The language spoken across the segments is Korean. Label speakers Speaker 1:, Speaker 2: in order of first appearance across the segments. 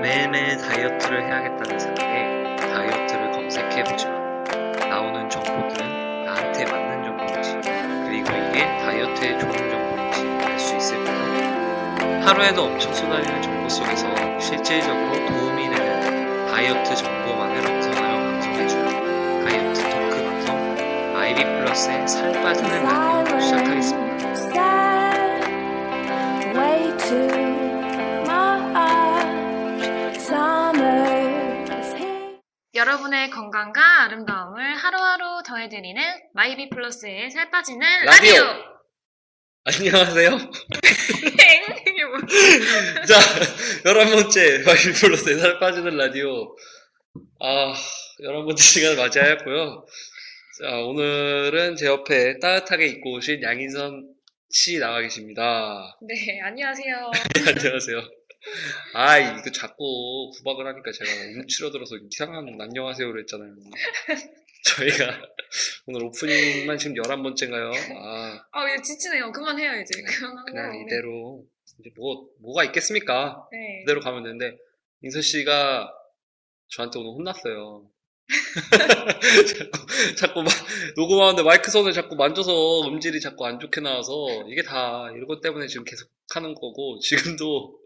Speaker 1: 매일매일 다이어트를 해야겠다는 생각에 다이어트를 검색해보지만 나오는 정보들은 나한테 맞는 정보인지 그리고 이게 다이어트에 좋은 정보인지 알 수 있을까요? 하루에도 엄청 쏟아지는 정보 속에서 실질적으로 도움이 되는 다이어트 정보만을 엄선하여 방송해주는 다이어트 토크 방송 마이비 플러스의 살 빠지는 라디오 시작하겠습니다.
Speaker 2: 여러분의 건강과 아름다움을 하루하루 더해드리는 마이비 플러스의 살 빠지는
Speaker 1: 라디오!
Speaker 2: 라디오!
Speaker 1: 안녕하세요.
Speaker 2: 이게 뭐-
Speaker 1: 자, 열한 번째 마이비 플러스의 살 빠지는 라디오. 아, 열한 번째 시간을 맞이하였고요. 자, 오늘은 제 옆에 따뜻하게 입고 오신 양인선 씨 나와 계십니다.
Speaker 2: 네, 안녕하세요.
Speaker 1: 안녕하세요. 아, 이거 자꾸 구박을 하니까 제가 움츠러들어서 이상한 안녕하세요를 했잖아요. 저희가 오늘 오프닝만 지금 11번째인가요? 아,
Speaker 2: 아, 이제 지치네요. 그만해요, 이제. 그만하고.
Speaker 1: 그냥
Speaker 2: 네.
Speaker 1: 이대로 이제 뭐 뭐가 있겠습니까?
Speaker 2: 네.
Speaker 1: 이대로 가면 되는데 인서 씨가 저한테 오늘 혼났어요. 자꾸 자꾸 막 녹음하는데 마이크 선을 자꾸 만져서 음질이 자꾸 안 좋게 나와서 이게 다 이것 때문에 지금 계속 하는 거고 지금도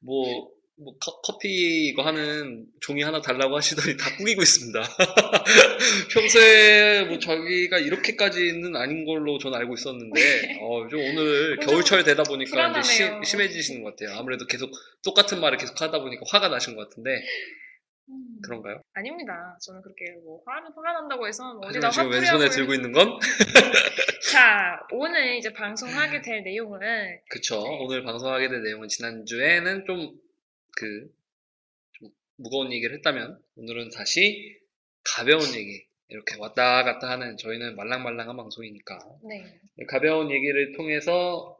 Speaker 1: 뭐, 뭐 커, 커피 이거 하는 종이 하나 달라고 하시더니 다 꾸기고 있습니다. 평소에 뭐 저기가 이렇게까지는 아닌 걸로 저는 알고 있었는데 어, 좀 오늘
Speaker 2: 좀
Speaker 1: 겨울철 되다 보니까 이제
Speaker 2: 불안하네요.
Speaker 1: 심, 심해지시는 것 같아요. 아무래도 계속 똑같은 말을 계속 하다 보니까 화가 나신 것 같은데
Speaker 2: 음,
Speaker 1: 그런가요?
Speaker 2: 아닙니다. 저는 그렇게 뭐 화를 화가 난다고 해서 뭐 어디다
Speaker 1: 지금
Speaker 2: 화
Speaker 1: 왼손에 들고 있는 건
Speaker 2: 자, 오늘 이제 방송하게 될 내용은
Speaker 1: 그쵸.
Speaker 2: 네.
Speaker 1: 오늘 방송하게 된 내용은 지난주에는 좀 그, 좀 무거운 얘기를 했다면, 오늘은 다시 가벼운 얘기, 이렇게 왔다 갔다 하는 저희는 말랑말랑한 방송이니까.
Speaker 2: 네.
Speaker 1: 가벼운 얘기를 통해서,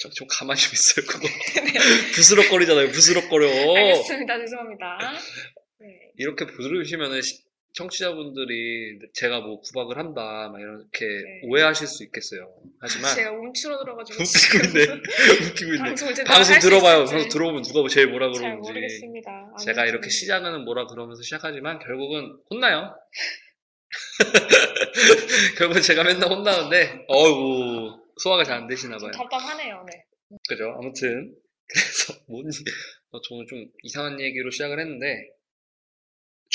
Speaker 1: 좀, 좀 가만히 좀 있어요, 그거. 부스럭거리잖아요, 부스럭거려.
Speaker 2: 알겠습니다. 죄송합니다. 네.
Speaker 1: 이렇게 부르시면은 시- 청취자분들이 제가 뭐 구박을 한다, 막 이렇게
Speaker 2: 네.
Speaker 1: 오해하실 수 있겠어요. 하지만,
Speaker 2: 제가 움츠러들어가지고
Speaker 1: 웃기고 있네. 웃기고 있네.
Speaker 2: 방송을 제대로
Speaker 1: 방송
Speaker 2: 할수
Speaker 1: 들어봐요.
Speaker 2: 있을지
Speaker 1: 방송 들어보면 누가 제일 뭐라
Speaker 2: 잘
Speaker 1: 그러는지.
Speaker 2: 모르겠습니다.
Speaker 1: 제가
Speaker 2: 아무튼.
Speaker 1: 이렇게 시작은 뭐라 그러면서 시작하지만 결국은 혼나요. 결국은 제가 맨날 혼나는데, 어우, 소화가 잘 안 되시나
Speaker 2: 좀
Speaker 1: 봐요.
Speaker 2: 답답하네요. 네.
Speaker 1: 그죠? 아무튼, 그래서 뭔, 어, 저는 좀 이상한 얘기로 시작을 했는데,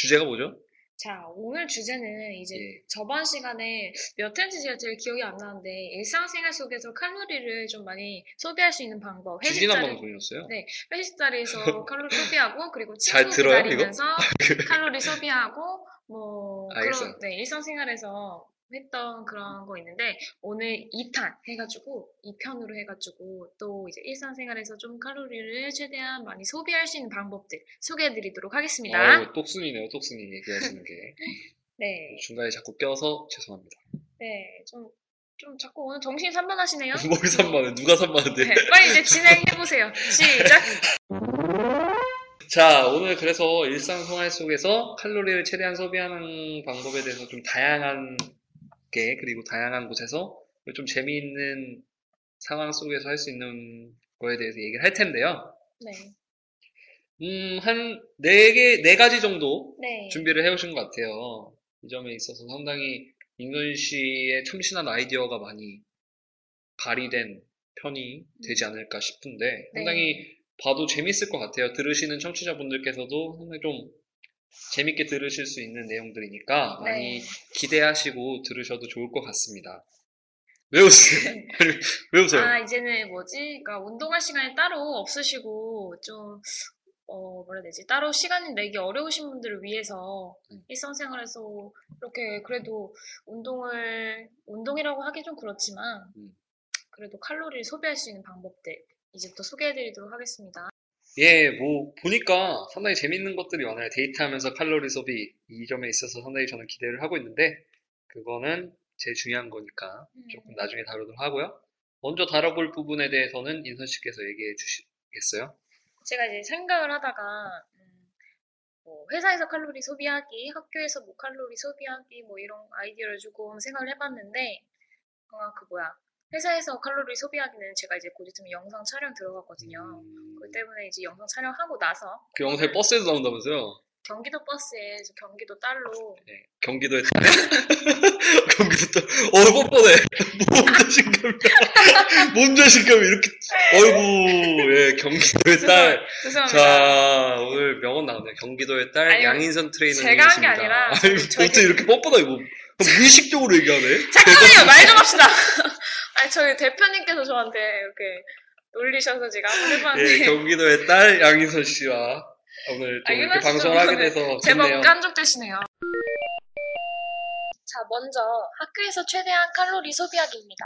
Speaker 1: 주제가 뭐죠?
Speaker 2: 자, 오늘 주제는 이제
Speaker 1: 예.
Speaker 2: 저번 시간에 몇 회인지 제가 제일 기억이 안 나는데 일상생활 속에서 칼로리를 좀 많이 소비할 수 있는 방법. 회식 자리,
Speaker 1: 방송이었어요.
Speaker 2: 네. 회식 자리에서 칼로리 소비하고 그리고
Speaker 1: 잘
Speaker 2: 친구
Speaker 1: 들어요,
Speaker 2: 기다리면서 칼로리 소비하고 뭐
Speaker 1: 알겠어요.
Speaker 2: 그런 네, 일상생활에서 했던 그런 거 있는데 오늘 2탄 해가지고 2편으로 해가지고 또 이제 일상생활에서 좀 칼로리를 최대한 많이 소비할 수 있는 방법들 소개해드리도록 하겠습니다.
Speaker 1: 아유, 똑순이네요, 똑순이 얘기하시는 게.
Speaker 2: 네,
Speaker 1: 중간에 자꾸 껴서 죄송합니다.
Speaker 2: 네, 좀, 좀 자꾸 오늘 정신이 산만하시네요.
Speaker 1: 뭘 산만해? 누가 산만한데?
Speaker 2: 네, 빨리 이제 진행해보세요. 시작!
Speaker 1: 자, 오늘 그래서 일상생활 속에서 칼로리를 최대한 소비하는 방법에 대해서 좀 다양한 게, 그리고 다양한 곳에서 좀 재미있는 상황 속에서 할 수 있는 거에 대해서 얘기를 할 텐데요.
Speaker 2: 네,
Speaker 1: 음, 한 네 개, 네 가지 정도
Speaker 2: 네.
Speaker 1: 준비를 해오신 것 같아요. 이 점에 있어서 상당히 인근 씨의 참신한 아이디어가 많이 발휘된 편이 되지 않을까 싶은데, 상당히 봐도 재밌을 것 같아요. 들으시는 청취자분들께서도 상당히 좀 재밌게 들으실 수 있는 내용들이니까
Speaker 2: 네.
Speaker 1: 많이 기대하시고 들으셔도 좋을 것 같습니다. 왜 웃으세요? 왜 웃어요?
Speaker 2: 아, 이제는 뭐지? 그러니까 운동할 시간이 따로 없으시고 좀 어, 뭐라 해야 되지? 따로 시간 내기 어려우신 분들을 위해서
Speaker 1: 음.
Speaker 2: 일상생활에서 이렇게 그래도 운동을 운동이라고 하기 좀 그렇지만
Speaker 1: 음.
Speaker 2: 그래도 칼로리를 소비할 수 있는 방법들 이제부터 소개해드리도록 하겠습니다.
Speaker 1: 예, 뭐 보니까 상당히 재밌는 것들이 많아요. 데이트하면서 칼로리 소비 이 점에 있어서 상당히 저는 기대를 하고 있는데 그거는 제일 중요한 거니까 조금 나중에 다루도록 하고요. 먼저 다뤄볼 부분에 대해서는 인선 씨께서 얘기해 주시겠어요?
Speaker 2: 제가 이제 생각을 하다가 음, 뭐 회사에서 칼로리 소비하기, 학교에서 뭐 칼로리 소비하기 뭐 이런 아이디어를 조금 생각을 해봤는데 어, 그 뭐야 회사에서 칼로리 소비하기는 제가 이제 곧 있으면 영상 촬영 들어가거든요.
Speaker 1: 음,
Speaker 2: 그렇기 때문에 이제 영상 촬영하고 나서
Speaker 1: 그 영상이 버스에서 나온다면서요?
Speaker 2: 경기도 버스에 저 경기도 딸로
Speaker 1: 네, 경기도에 딸 경기도 딸 어, 뻔뻔해. 몸 자신감이 몸 자신감이 이렇게 어이구 예, 경기도의 딸
Speaker 2: 죄송합니다.
Speaker 1: 자, 오늘 명언 나오네요. 경기도의 딸
Speaker 2: 아니,
Speaker 1: 양인선 트레이너님이십니다.
Speaker 2: 제가 한 게 아니라
Speaker 1: 아니,
Speaker 2: 저희-
Speaker 1: 어떻게 이렇게 뻔뻔하게 뭐 무의식적으로 얘기하네?
Speaker 2: 잠깐만요 말 좀 합시다. 아니 저희 대표님께서 저한테 이렇게 놀리셔서 제가 한번 해봤는데
Speaker 1: 예, 경기도의 딸 양인선 씨와 오늘 또
Speaker 2: 아,
Speaker 1: 이렇게 방송을 하게 돼서
Speaker 2: 제법
Speaker 1: 좋네요.
Speaker 2: 깐족되시네요. 자, 먼저 학교에서 최대한 칼로리 소비하기입니다.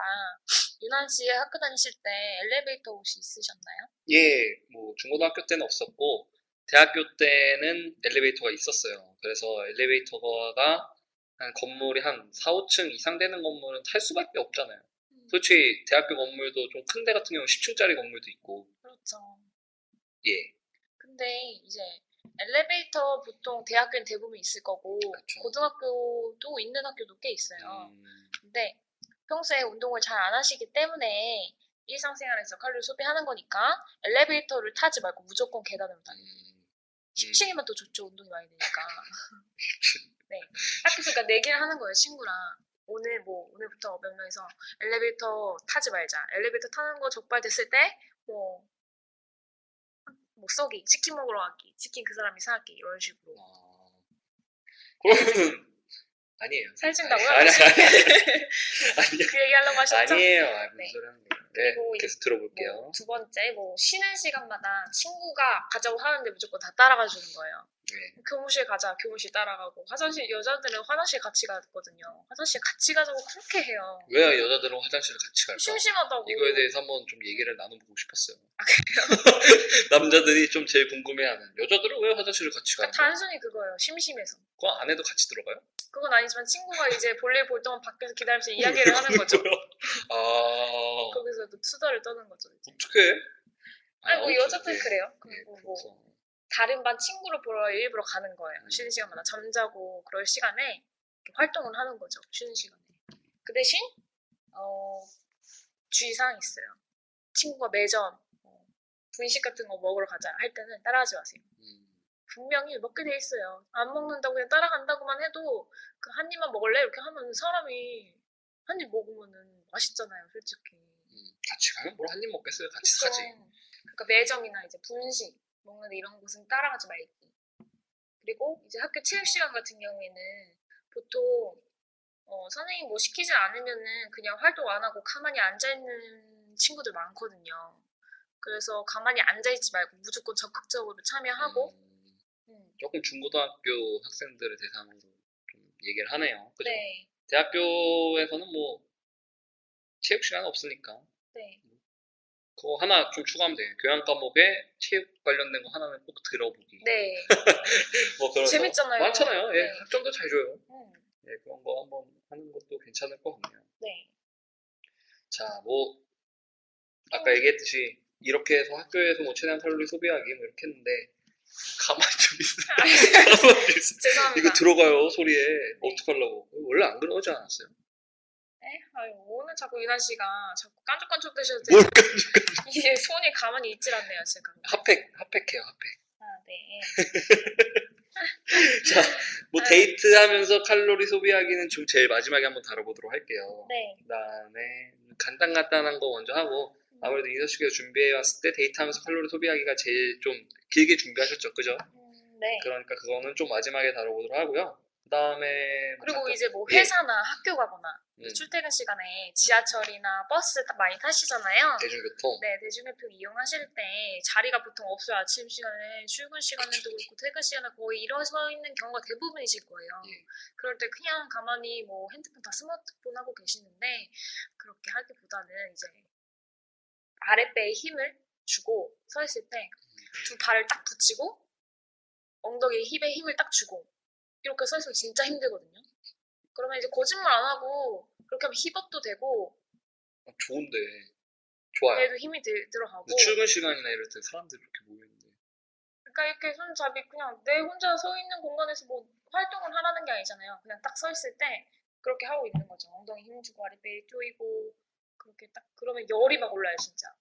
Speaker 2: 유난 씨 학교 다니실 때 엘리베이터 혹시 있으셨나요?
Speaker 1: 예, 뭐 중고등학교 때는 없었고 대학교 때는 엘리베이터가 있었어요. 그래서 엘리베이터가 한 건물이 한 4, 5층 이상 되는 건물은 탈 수밖에 없잖아요. 솔직히 대학교 건물도 좀 큰 데 같은 경우는 10층짜리 건물도 있고
Speaker 2: 그렇죠.
Speaker 1: 예,
Speaker 2: 근데 이제 엘리베이터 보통 대학교는 대부분 있을 거고
Speaker 1: 그렇죠.
Speaker 2: 고등학교도 있는 학교도 꽤 있어요.
Speaker 1: 음,
Speaker 2: 근데 평소에 운동을 잘 안 하시기 때문에 일상생활에서 칼로리 소비하는 거니까 엘리베이터를 타지 말고 무조건 계단으로 다녀요.
Speaker 1: 음,
Speaker 2: 10층이면 더 좋죠. 운동이 많이 되니까. 네. 학교에서 그러니까 내기를 하는 거예요, 친구랑. 오늘 뭐, 오늘부터 몇 명이서 엘리베이터 타지 말자. 엘리베이터 타는 거 적발됐을 때, 뭐, 뭐 쏘기, 치킨 먹으러 가기, 치킨 그 사람이 사기, 이런 식으로.
Speaker 1: 아, 그러면은 아니에요.
Speaker 2: 살찐다고요?
Speaker 1: 아니, 아니, 아니,
Speaker 2: 그 얘기 하려고 하셨죠?
Speaker 1: 아니에요. 아, 무슨
Speaker 2: 네.
Speaker 1: 소리 하는 거예요. 네, 계속 들어볼게요.
Speaker 2: 뭐, 두 번째, 뭐, 쉬는 시간마다 친구가 가자고 하는데 무조건 다 따라가 주는 거예요.
Speaker 1: 네.
Speaker 2: 교무실 가자, 교무실 따라가고. 화장실, 여자들은 화장실 같이 가거든요. 화장실 같이 가자고 그렇게 해요.
Speaker 1: 왜 여자들은 화장실을 같이 갈까?
Speaker 2: 심심하다고.
Speaker 1: 이거에 대해서 한번 좀 얘기를 나눠보고 싶었어요.
Speaker 2: 아,
Speaker 1: 남자들이 좀 제일 궁금해하는 여자들은 왜 화장실을 같이 가는
Speaker 2: 그러니까
Speaker 1: 거야?
Speaker 2: 단순히 그거예요. 심심해서.
Speaker 1: 그거 안에도 같이 들어가요?
Speaker 2: 그건 아니지만 친구가 이제 볼일 볼 동안 밖에서 기다리면서 이야기를 하는 거죠.
Speaker 1: 아
Speaker 2: 거기서도 수다를 떠는 거죠. 이제.
Speaker 1: 어떻게?
Speaker 2: 아니 뭐 여자들 그래요.
Speaker 1: 네,
Speaker 2: 그리고 뭐
Speaker 1: 그래서
Speaker 2: 다른 반 친구를 보러 일부러 가는 거예요.
Speaker 1: 음.
Speaker 2: 쉬는 시간마다 잠자고 그럴 시간에 활동을 하는 거죠. 쉬는 시간에. 그 대신 어, 주의사항이 있어요. 친구가 매점 어, 분식 같은 거 먹으러 가자 할 때는 따라하지 마세요.
Speaker 1: 음,
Speaker 2: 분명히 먹게 돼 있어요. 안 먹는다고 그냥 따라간다고만 해도 그 한 입만 먹을래 이렇게 하면 사람이 한 입 먹으면은 맛있잖아요, 솔직히.
Speaker 1: 음, 같이 가면 뭘 한 입 먹겠어요? 같이
Speaker 2: 그쵸?
Speaker 1: 사지.
Speaker 2: 그러니까 매점이나 이제 분식 먹는 이런 곳은 따라가지 말기. 그리고 이제 학교 체육 시간 같은 경우에는 보통 어, 선생님 뭐 시키지 않으면은 그냥 활동 안 하고 가만히 앉아 있는 친구들 많거든요. 그래서 가만히 앉아 있지 말고 무조건 적극적으로 참여하고
Speaker 1: 음,
Speaker 2: 음,
Speaker 1: 조금 중고등학교 학생들을 대상으로 좀 얘기를 하네요. 그죠?
Speaker 2: 네,
Speaker 1: 대학교에서는 뭐 체육 시간 없으니까
Speaker 2: 네.
Speaker 1: 그거 하나 좀 추가하면 돼요. 교양 과목에 체육 관련된 거 하나는 꼭 들어보기.
Speaker 2: 네.
Speaker 1: 뭐 그런 거
Speaker 2: 재밌잖아요.
Speaker 1: 많잖아요. 예,
Speaker 2: 네.
Speaker 1: 학점도 잘 줘요.
Speaker 2: 음,
Speaker 1: 예, 그런 거 한번 하는 것도 괜찮을 것 같네요.
Speaker 2: 네.
Speaker 1: 자, 뭐 아까 얘기했듯이 이렇게 해서 학교에서 뭐 최대한 칼로리 소비하기 뭐 이렇게 했는데 가만히 좀 있어요. 가만히 좀 있어요.
Speaker 2: 죄송합니다.
Speaker 1: 이거 들어가요 소리에 어떡하려고 원래 안 그러지 않았어요?
Speaker 2: 네? 아유, 오늘 자꾸 씨가 자꾸 깐족깐족 되셔도
Speaker 1: 뭘
Speaker 2: 이게 손이 가만히 있질 않네요, 지금.
Speaker 1: 핫팩 핫팩해요 핫팩
Speaker 2: 아, 네.
Speaker 1: 자, 뭐 데이트하면서 칼로리 소비하기는 좀 제일 마지막에 한번 다뤄보도록 할게요.
Speaker 2: 네.
Speaker 1: 그다음에 간단간단한 거 먼저 하고 아무래도 이서 씨가 준비해 왔을 때 데이트하면서 칼로리 소비하기가 제일 좀 길게 준비하셨죠, 그죠?
Speaker 2: 음, 네.
Speaker 1: 그러니까 그거는 좀 마지막에 다뤄보도록 하고요. 그 다음에
Speaker 2: 그리고 이제 뭐
Speaker 1: 예.
Speaker 2: 회사나 학교 가거나
Speaker 1: 음,
Speaker 2: 출퇴근 시간에 지하철이나 버스 타- 많이 타시잖아요.
Speaker 1: 대중교통
Speaker 2: 네, 대중교통 이용하실 때 자리가 보통 없어요. 아침 시간에, 출근 시간에도 그렇고, 퇴근 시간에 거의 일어서 있는 경우가 대부분이실 거예요.
Speaker 1: 예.
Speaker 2: 그럴 때 그냥 가만히 뭐 핸드폰 다 스마트폰 하고 계시는데, 그렇게 하기보다는 이제 아랫배에 힘을 주고 서 있을 때, 두 발을 딱 붙이고, 엉덩이에 힙에 힘을 딱 주고, 이렇게 서 있으면 진짜 힘들거든요. 그러면 이제 거짓말 안 하고, 그렇게 하면 힙업도 되고,
Speaker 1: 아, 좋은데 좋아요.
Speaker 2: 배에도 힘이 들, 들어가고,
Speaker 1: 출근 시간이나 이럴 때 사람들이 이렇게 모이는데
Speaker 2: 그러니까 이렇게 손잡이 그냥 내 혼자 서 있는 공간에서 뭐 활동을 하라는 게 아니잖아요. 그냥 딱 서 있을 때 그렇게 하고 있는 거죠. 엉덩이 힘주고 아랫배 조이고 그렇게 딱 그러면 열이 막 올라요 진짜.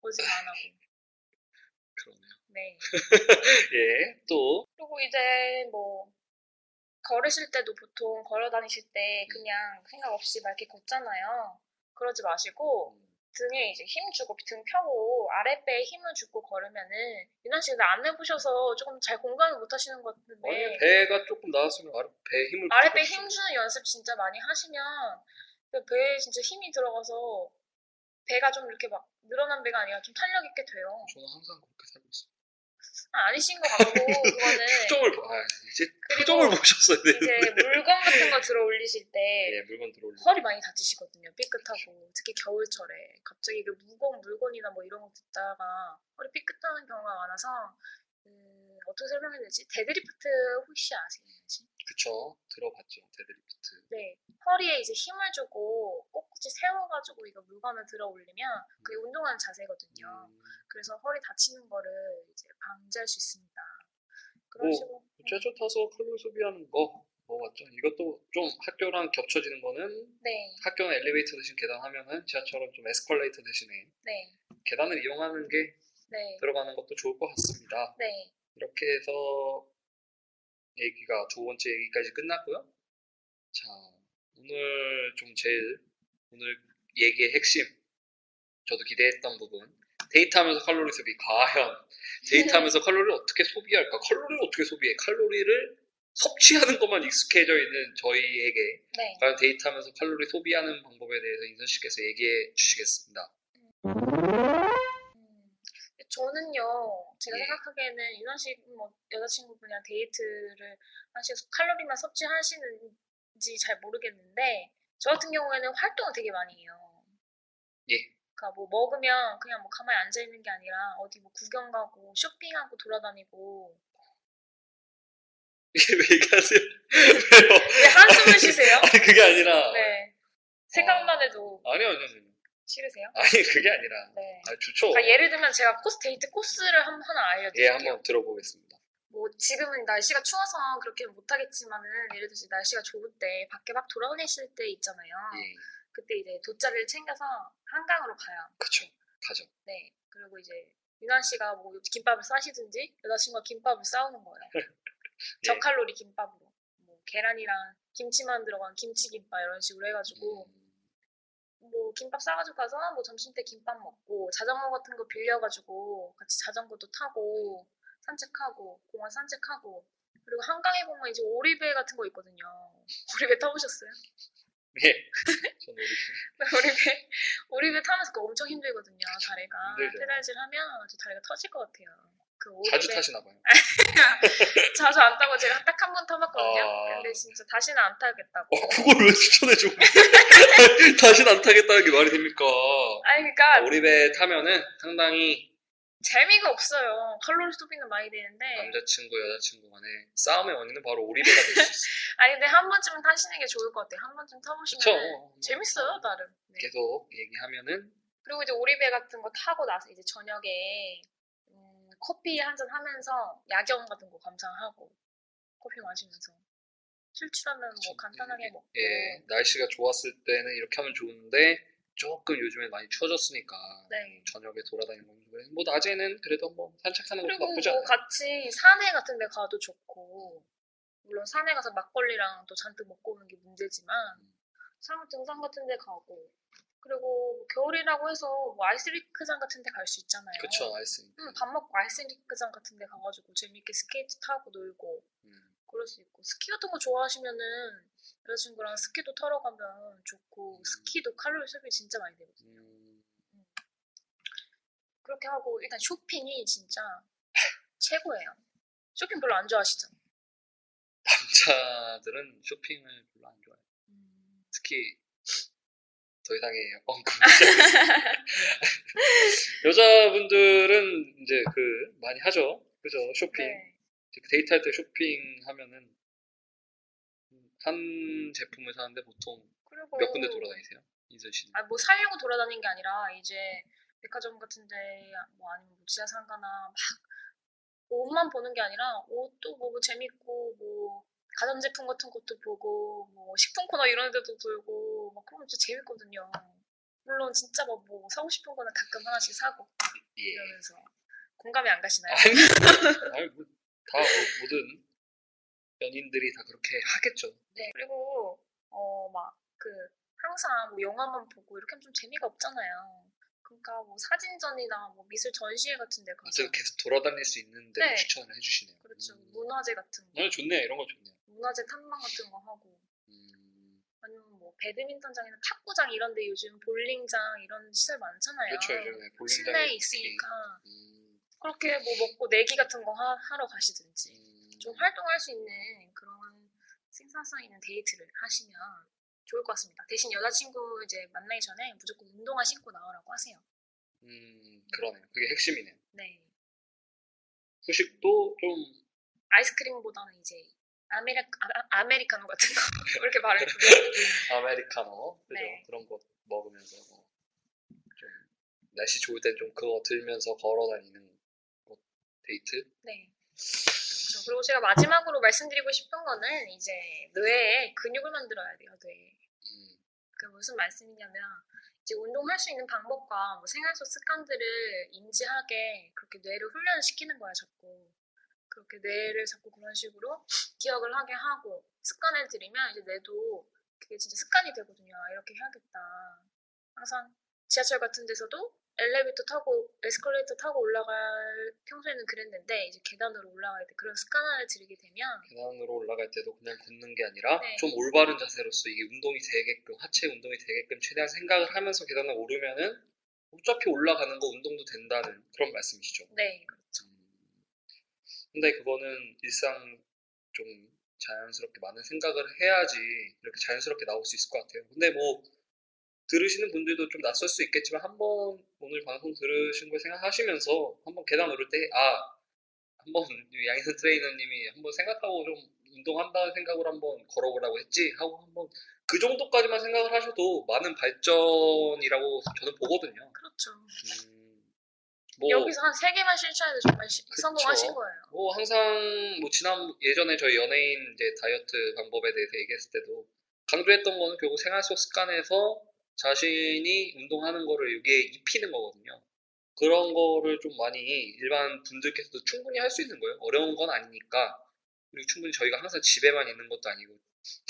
Speaker 2: 거짓말 안 하고.
Speaker 1: 그러네요.
Speaker 2: 네.
Speaker 1: 예, 또
Speaker 2: 그리고 이제 뭐 걸으실 때도 보통 걸어 다니실 때 그냥 생각 없이 막 이렇게 걷잖아요. 그러지 마시고 등에 이제 힘 주고 등 펴고 아랫배에 힘을 주고 걸으면은 유나 씨가 안 해보셔서 조금 잘 공감을 못 하시는 것 같은데
Speaker 1: 아니 배가 조금 나왔으면 아래 배에 힘을
Speaker 2: 네. 아랫배. 힘 주는 연습 진짜 많이 하시면 그 배에 진짜 힘이 들어가서 배가 좀 이렇게 막 늘어난 배가 아니라 좀 탄력 있게 돼요.
Speaker 1: 저는 항상 그렇게 살고 있어요.
Speaker 2: 아, 아니신 것 같고 그거는
Speaker 1: 표정을 봐. 아, 이제
Speaker 2: 네.
Speaker 1: 표정을 보셨어야
Speaker 2: 이제
Speaker 1: 되는데.
Speaker 2: 물건 같은 거 들어 올리실 때
Speaker 1: 예, 물건 들어 올리.
Speaker 2: 허리 많이 다치시거든요. 삐끗하고 특히 겨울철에 갑자기 그 무거운 물건이나 뭐 이런 거 들다가 허리 삐끗하는 경우가 많아서 음, 어떻게 설명해야 되지? 데드리프트 혹시 아시는지?
Speaker 1: 그쵸. 들어봤죠. 데드리프트.
Speaker 2: 네, 허리에 이제 힘을 주고 꼿꼿이 세워가지고 이거 물건을 들어 올리면 그게 운동하는 자세거든요.
Speaker 1: 음,
Speaker 2: 그래서 허리 다치는 거를 이제 방지할 수 있습니다. 그런
Speaker 1: 오,
Speaker 2: 식으로.
Speaker 1: 제초 타서 칼로리 소비하는 거 먹어봤죠. 이것도 좀 학교랑 겹쳐지는 거는
Speaker 2: 네,
Speaker 1: 학교는 엘리베이터 대신 계단 하면은 지하철은 좀 에스컬레이터 대신에
Speaker 2: 네,
Speaker 1: 계단을 이용하는 게
Speaker 2: 네,
Speaker 1: 들어가는 것도 좋을 것 같습니다.
Speaker 2: 네.
Speaker 1: 이렇게 해서 얘기가 두 번째 얘기까지 끝났고요. 자, 오늘 좀 제일 오늘 얘기의 핵심 저도 기대했던 부분 데이트하면서 칼로리 소비 과연 데이트하면서 칼로리를 어떻게 소비할까? 칼로리를 어떻게 소비해? 칼로리를 섭취하는 것만 익숙해져 있는 저희에게
Speaker 2: 네.
Speaker 1: 과연 데이트하면서 칼로리 소비하는 방법에 대해서 인선 씨께서 얘기해 주시겠습니다.
Speaker 2: 음, 저는요, 제가
Speaker 1: 예.
Speaker 2: 생각하기에는 씨, 뭐, 여자친구분이랑 데이트를 하셔서 칼로리만 섭취하시는지 잘 모르겠는데, 저 같은 경우에는 활동을 되게 많이 해요.
Speaker 1: 예.
Speaker 2: 그니까 뭐 먹으면 그냥 뭐 가만히 앉아 있는 게 아니라 어디 뭐 구경 가고 쇼핑하고 돌아다니고.
Speaker 1: 이게 왜 얘기하세요? 왜요?
Speaker 2: 왜 한숨을 쉬세요?
Speaker 1: 아니 그게 아니라
Speaker 2: 네. 생각만 해도
Speaker 1: 아니요 아니요 아니요.
Speaker 2: 싫으세요?
Speaker 1: 아니 그게 아니라
Speaker 2: 네.
Speaker 1: 아 좋죠.
Speaker 2: 그러니까 예를 들면 제가 코스 데이트 코스를 한, 하나 알려드릴게요.
Speaker 1: 예 한번 들어보겠습니다.
Speaker 2: 뭐 지금은 날씨가 추워서 그렇게 못하겠지만은 예를 들어서 날씨가 좋을 때 밖에 막 돌아다니실 때 있잖아요.
Speaker 1: 예
Speaker 2: 그때 이제 돗자리를 챙겨서 한강으로 가요.
Speaker 1: 그쵸 가죠.
Speaker 2: 네. 그리고 이제 유난 씨가 뭐 김밥을 싸시든지 여자친구가 김밥을 싸우는 거예요.
Speaker 1: 예.
Speaker 2: 저칼로리 김밥으로. 뭐 계란이랑 김치만 들어간 김치김밥 이런 식으로 해가지고
Speaker 1: 음,
Speaker 2: 뭐 김밥 싸가지고 가서 뭐 점심 때 김밥 먹고 자전거 같은 거 빌려가지고 같이 자전거도 타고 산책하고 공원 산책하고 그리고 한강에 보면 이제 오리배 같은 거 있거든요. 오리배 타보셨어요?
Speaker 1: 예. 저는 우리
Speaker 2: 오리배 오리배 타면서 엄청 힘들거든요. 다리가. 페달질 하면 다리가 터질 것 같아요. 그
Speaker 1: 자주 타시나 봐요.
Speaker 2: 자주 안 타고 제가 딱 한 번 타봤거든요.
Speaker 1: 아.
Speaker 2: 근데 진짜 다시는 안 타겠다고.
Speaker 1: 어 그걸 왜 추천해줘? 다시는 안 타겠다는 게 말이 됩니까?
Speaker 2: 아니 그러니까
Speaker 1: 오리배 타면은 상당히
Speaker 2: 재미가 없어요. 칼로리 소비는 많이 되는데
Speaker 1: 남자친구 여자친구 간에 싸움의 원인은 바로 오리배가 될 수 있어요.
Speaker 2: 아니 근데 한 번쯤은 타시는 게 좋을 것 같아요. 한 번쯤 타보시면
Speaker 1: 그쵸?
Speaker 2: 재밌어요, 나름. 네.
Speaker 1: 계속 얘기하면은
Speaker 2: 그리고 이제 오리배 같은 거 타고 나서 이제 저녁에 음, 커피 한 잔 하면서 야경 같은 거 감상하고 커피 마시면서 출출하면 뭐
Speaker 1: 그쵸.
Speaker 2: 간단하게 먹고
Speaker 1: 예, 날씨가 좋았을 때는 이렇게 하면 좋은데 조금 요즘에 많이 추워졌으니까
Speaker 2: 네.
Speaker 1: 저녁에 돌아다니는 건 그래. 뭐 낮에는 그래도 뭐 산책하는 것도
Speaker 2: 그리고
Speaker 1: 나쁘지
Speaker 2: 뭐
Speaker 1: 않아요.
Speaker 2: 같이 산에 같은 데 가도 좋고 물론 산에 가서 막걸리랑 또 잔뜩 먹고 오는 게 문제지만 산 등산 같은 데 가고 그리고 뭐 겨울이라고 해서 뭐 아이스링크장 같은 데 갈 수 있잖아요.
Speaker 1: 그쵸, 아이스.
Speaker 2: 응, 밥 먹고 아이스링크장 같은 데 가가지고 재밌게 스케이트 타고 놀고
Speaker 1: 음.
Speaker 2: 그럴 수 있고 스키 같은 거 좋아하시면은 여자친구랑 스키도 타러 가면 좋고 스키도 칼로리 소비 진짜 많이 되거든요.
Speaker 1: 음,
Speaker 2: 그렇게 하고 일단 쇼핑이 진짜 최고예요. 쇼핑 별로 안 좋아하시죠?
Speaker 1: 남자들은 쇼핑을 별로 안 좋아해요.
Speaker 2: 음,
Speaker 1: 특히 더 이상의 언급을 여자분들은 이제 그 많이 하죠. 그죠? 쇼핑.
Speaker 2: 네.
Speaker 1: 데이트할 때 쇼핑하면은 한 제품을 사는데 보통 몇 군데 돌아다니세요? 인선 씨는?
Speaker 2: 아, 뭐 사려고 돌아다니는 게 아니라 이제 백화점 같은데 뭐 아니면 뭐 지하상가나 막 옷만 보는 게 아니라 옷도 보고 재밌고 뭐 가전제품 같은 것도 보고 뭐 식품 코너 이런 데도 돌고 막 그러면 진짜 재밌거든요. 물론 진짜 뭐, 뭐 사고 싶은 거는 가끔 하나씩 사고
Speaker 1: 예.
Speaker 2: 이러면서 공감이 안 가시나요?
Speaker 1: 아니, 뭐, 다 뭐, 모든 연인들이 다 그렇게 하겠죠.
Speaker 2: 네. 그리고 어 막 그 항상 뭐 영화만 보고 이렇게 하면 좀 재미가 없잖아요. 그러니까 뭐 사진전이나 뭐 미술 전시회 같은 데 가서
Speaker 1: 어차피 계속 돌아다닐 수 있는 데
Speaker 2: 네.
Speaker 1: 추천을 해주시네요.
Speaker 2: 그렇죠.
Speaker 1: 음.
Speaker 2: 문화재 같은 거,
Speaker 1: 어, 좋네요. 이런 거 좋네요.
Speaker 2: 문화재 탐방 같은 거 하고
Speaker 1: 음,
Speaker 2: 아니면 뭐 배드민턴장이나 탁구장 이런 데 요즘 볼링장 이런 시설 많잖아요.
Speaker 1: 그렇죠. 요즘에 볼링장에
Speaker 2: 실내에
Speaker 1: 특히.
Speaker 2: 있으니까
Speaker 1: 음,
Speaker 2: 그렇게 뭐 먹고 내기 같은 거 하, 하러 가시든지
Speaker 1: 음,
Speaker 2: 좀 활동할 수 있는 그런 생산성 있는 데이트를 하시면 좋을 것 같습니다. 대신 여자친구 이제 만나기 전에 무조건 운동화 신고 나오라고 하세요.
Speaker 1: 음, 그러네요. 그게 핵심이네요.
Speaker 2: 네.
Speaker 1: 후식도 좀
Speaker 2: 아이스크림보다는 이제 아메리, 아, 메리카노 같은 거 이렇게 말을
Speaker 1: 아메리카노 그죠?
Speaker 2: 네.
Speaker 1: 그런 거 먹으면서 뭐 좀 날씨 좋을 땐 좀 그거 들면서 걸어 다니는 거 데이트
Speaker 2: 네. 그렇죠. 그리고 제가 마지막으로 말씀드리고 싶은 거는 이제 뇌에 근육을 만들어야 돼요. 뇌에.
Speaker 1: 음,
Speaker 2: 그 무슨 말씀이냐면 이제 운동할 수 있는 방법과 뭐 생활 속 습관들을 인지하게 그렇게 뇌를 훈련을 시키는 거야 자꾸 그렇게 뇌를 자꾸 그런 식으로 기억을 하게 하고 습관을 들이면 이제 뇌도 그게 진짜 습관이 되거든요 아, 이렇게 해야겠다 항상 지하철 같은 데서도 엘리베이터 타고 에스컬레이터 타고 올라갈 평소에는 그랬는데 이제 계단으로 올라갈 때 그런 습관을 들이게 되면
Speaker 1: 계단으로 올라갈 때도 그냥 걷는 게 아니라
Speaker 2: 네.
Speaker 1: 좀 올바른 자세로서 이게 운동이 되게끔 하체 운동이 되게끔 최대한 생각을 하면서 계단을 오르면은 어차피 올라가는 거 운동도 된다는 그런 말씀이시죠.
Speaker 2: 네 그렇죠
Speaker 1: 음, 근데 그거는 일상 좀 자연스럽게 많은 생각을 해야지 이렇게 자연스럽게 나올 수 있을 것 같아요. 근데 뭐 들으시는 분들도 좀 낯설 수 있겠지만 한번 오늘 방송 들으신 걸 생각하시면서 한번 계단 오를 때 아 한번 양희선 트레이너님이 한번 생각하고 좀 운동한다는 생각으로 한번 걸어보라고 했지 하고 한번 그 정도까지만 생각을 하셔도 많은 발전이라고 저는 보거든요.
Speaker 2: 그렇죠
Speaker 1: 음, 뭐
Speaker 2: 여기서 한 세 개만 실천해도 정말 시-. 성공하신 거예요.
Speaker 1: 뭐 항상 뭐 지난 예전에 저희 연예인 이제 다이어트 방법에 대해서 얘기했을 때도 강조했던 거는 결국 생활 속 습관에서 자신이 운동하는 거를 여기에 입히는 거거든요. 그런 거를 좀 많이 일반 분들께서도 충분히 할 수 있는 거예요. 어려운 건 아니니까. 그리고 충분히 저희가 항상 집에만 있는 것도 아니고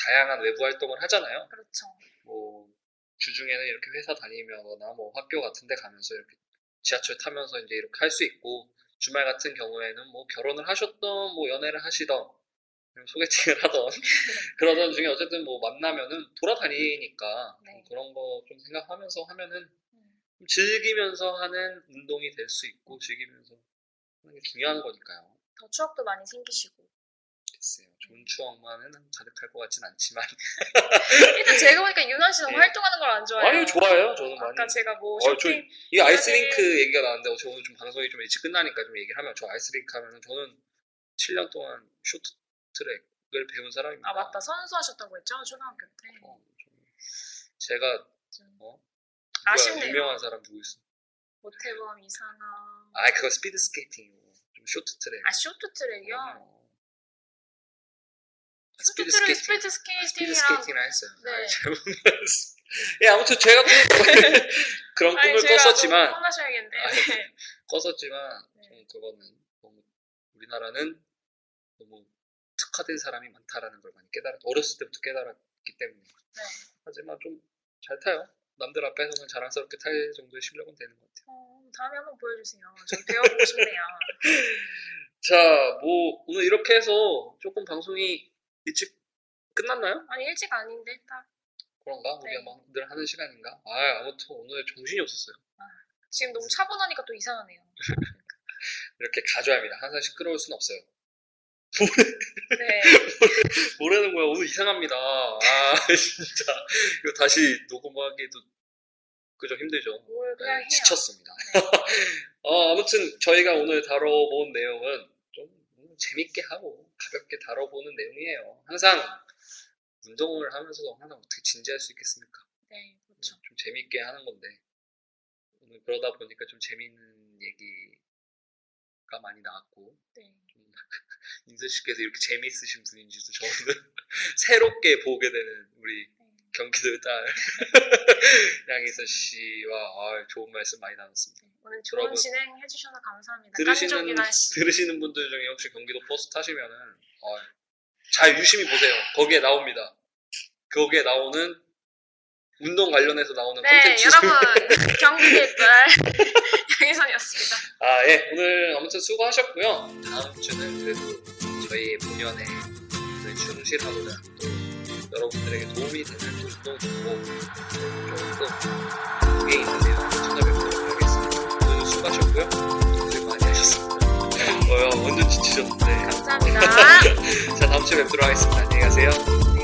Speaker 1: 다양한 외부 활동을 하잖아요.
Speaker 2: 그렇죠.
Speaker 1: 뭐 주중에는 이렇게 회사 다니거나 뭐 학교 같은 데 가면서 이렇게 지하철 타면서 이제 이렇게 할 수 있고 주말 같은 경우에는 뭐 결혼을 하셨던 뭐 연애를 하시던 소개팅을 하던 그러던 중에 어쨌든 뭐 만나면은 돌아다니니까 좀
Speaker 2: 네.
Speaker 1: 그런 거 좀 생각하면서 하면은
Speaker 2: 음.
Speaker 1: 좀 즐기면서 하는 운동이 될 수 있고 즐기면서 하는 게 중요한 거니까요.
Speaker 2: 더 추억도 많이 생기시고.
Speaker 1: 글쎄요. 좋은 추억만은 가득할 것 같진 않지만
Speaker 2: 일단 제가 보니까 유난 씨 너무
Speaker 1: 예.
Speaker 2: 활동하는 걸 안 좋아해요.
Speaker 1: 아유 좋아요. 저는 많이
Speaker 2: 아까 제가 뭐
Speaker 1: 어, 저-
Speaker 2: 쇼핑
Speaker 1: 이 아이스링크 얘기가 나왔는데 저 오늘 좀 방송이 좀 일찍 끝나니까 좀 얘기를 하면 저 아이스링크 하면은 저는 7년 동안 쇼트트랙을 배운 사람입니다.
Speaker 2: 아 맞다 선수하셨다고 했죠 초등학교 때.
Speaker 1: 어, 좀 제가
Speaker 2: 좀
Speaker 1: 어?
Speaker 2: 아쉽네요.
Speaker 1: 유명한 사람 누구 있어?
Speaker 2: 모태범 이상화.
Speaker 1: 아 그거 스피드 스케이팅이고 좀 쇼트트랙.
Speaker 2: 아 쇼트트랙이요.
Speaker 1: 어. 아, 스피드 스케이팅.
Speaker 2: 스피드
Speaker 1: 스피드
Speaker 2: 스케이팅이랑
Speaker 1: 스케이팅을 했어요.
Speaker 2: 네.
Speaker 1: 아, 말했어. 예, 아무튼 제가 또 그런
Speaker 2: 아니
Speaker 1: 꿈을
Speaker 2: 제가
Speaker 1: 꿨었지만
Speaker 2: 너무 혼나셔야겠네.
Speaker 1: 아,
Speaker 2: 네.
Speaker 1: 꿨었지만
Speaker 2: 네.
Speaker 1: 좀 그거는 너무 우리나라는 너무 특화된 사람이 많다라는 걸 많이 깨달았 어렸을 때부터 깨달았기 때문에
Speaker 2: 네.
Speaker 1: 하지만 좀 잘 타요 남들 앞에서는 자랑스럽게 탈 정도의 실력은 되는 것 같아요.
Speaker 2: 어, 다음에 한번 보여주세요. 저 배워보고 싶네요.
Speaker 1: 자, 뭐 오늘 이렇게 해서 조금 방송이 일찍 끝났나요?
Speaker 2: 아니 일찍 아닌데 딱
Speaker 1: 그런가? 우리가
Speaker 2: 네.
Speaker 1: 막늘 하는 시간인가? 아, 아무튼 오늘 정신이 없었어요.
Speaker 2: 지금 너무 차분하니까 또 이상하네요.
Speaker 1: 이렇게 가져야 합니다. 항상 시끄러울 순 없어요.
Speaker 2: 네.
Speaker 1: 뭐라는 거야? 오늘 이상합니다. 아, 진짜. 이거 다시 녹음하기도 그저 힘들죠.
Speaker 2: 뭘 그냥
Speaker 1: 네,
Speaker 2: 해요.
Speaker 1: 지쳤습니다.
Speaker 2: 네.
Speaker 1: 어, 아무튼 저희가 오늘 다뤄본 내용은 좀 재밌게 하고 가볍게 다뤄보는 내용이에요. 항상 운동을 하면서도 항상 어떻게 진지할 수 있겠습니까?
Speaker 2: 네, 그렇죠.
Speaker 1: 좀 재밌게 하는 건데 오늘 그러다 보니까 좀 재밌는 얘기가 많이 나왔고
Speaker 2: 네.
Speaker 1: 좀 인수 씨께서 이렇게 재미있으신 분인지도 저는 새롭게 보게 되는 우리
Speaker 2: 네.
Speaker 1: 경기도의 딸 양희선 씨와 아, 좋은 말씀 많이 나눴습니다.
Speaker 2: 네. 오늘 좋은
Speaker 1: 여러분,
Speaker 2: 진행 해 주셔서 감사합니다.
Speaker 1: 들으시는. 들으시는 분들 중에 혹시 경기도 버스 타시면은 어, 잘 유심히 보세요. 거기에 나옵니다. 거기에 나오는 운동 관련해서 나오는
Speaker 2: 네,
Speaker 1: 콘텐츠
Speaker 2: 여러분 경기의 딸 양희선이었습니다.
Speaker 1: 아, 예. 오늘 아무튼 수고하셨고요. 다음 주는 그래도 저희 본연에 저희 충실하고자 또 여러분들에게 도움이 되는 또 운동 듣고 조금 그게 있는 내용 찾아뵙도록 하겠습니다. 오늘 수고하셨고요. 고생 많이 하셨습니다. 어여, 완전 지치셨는데.
Speaker 2: 감사합니다.
Speaker 1: 자, 다음 주에 뵙도록 하겠습니다. 안녕히 가세요.
Speaker 2: 네.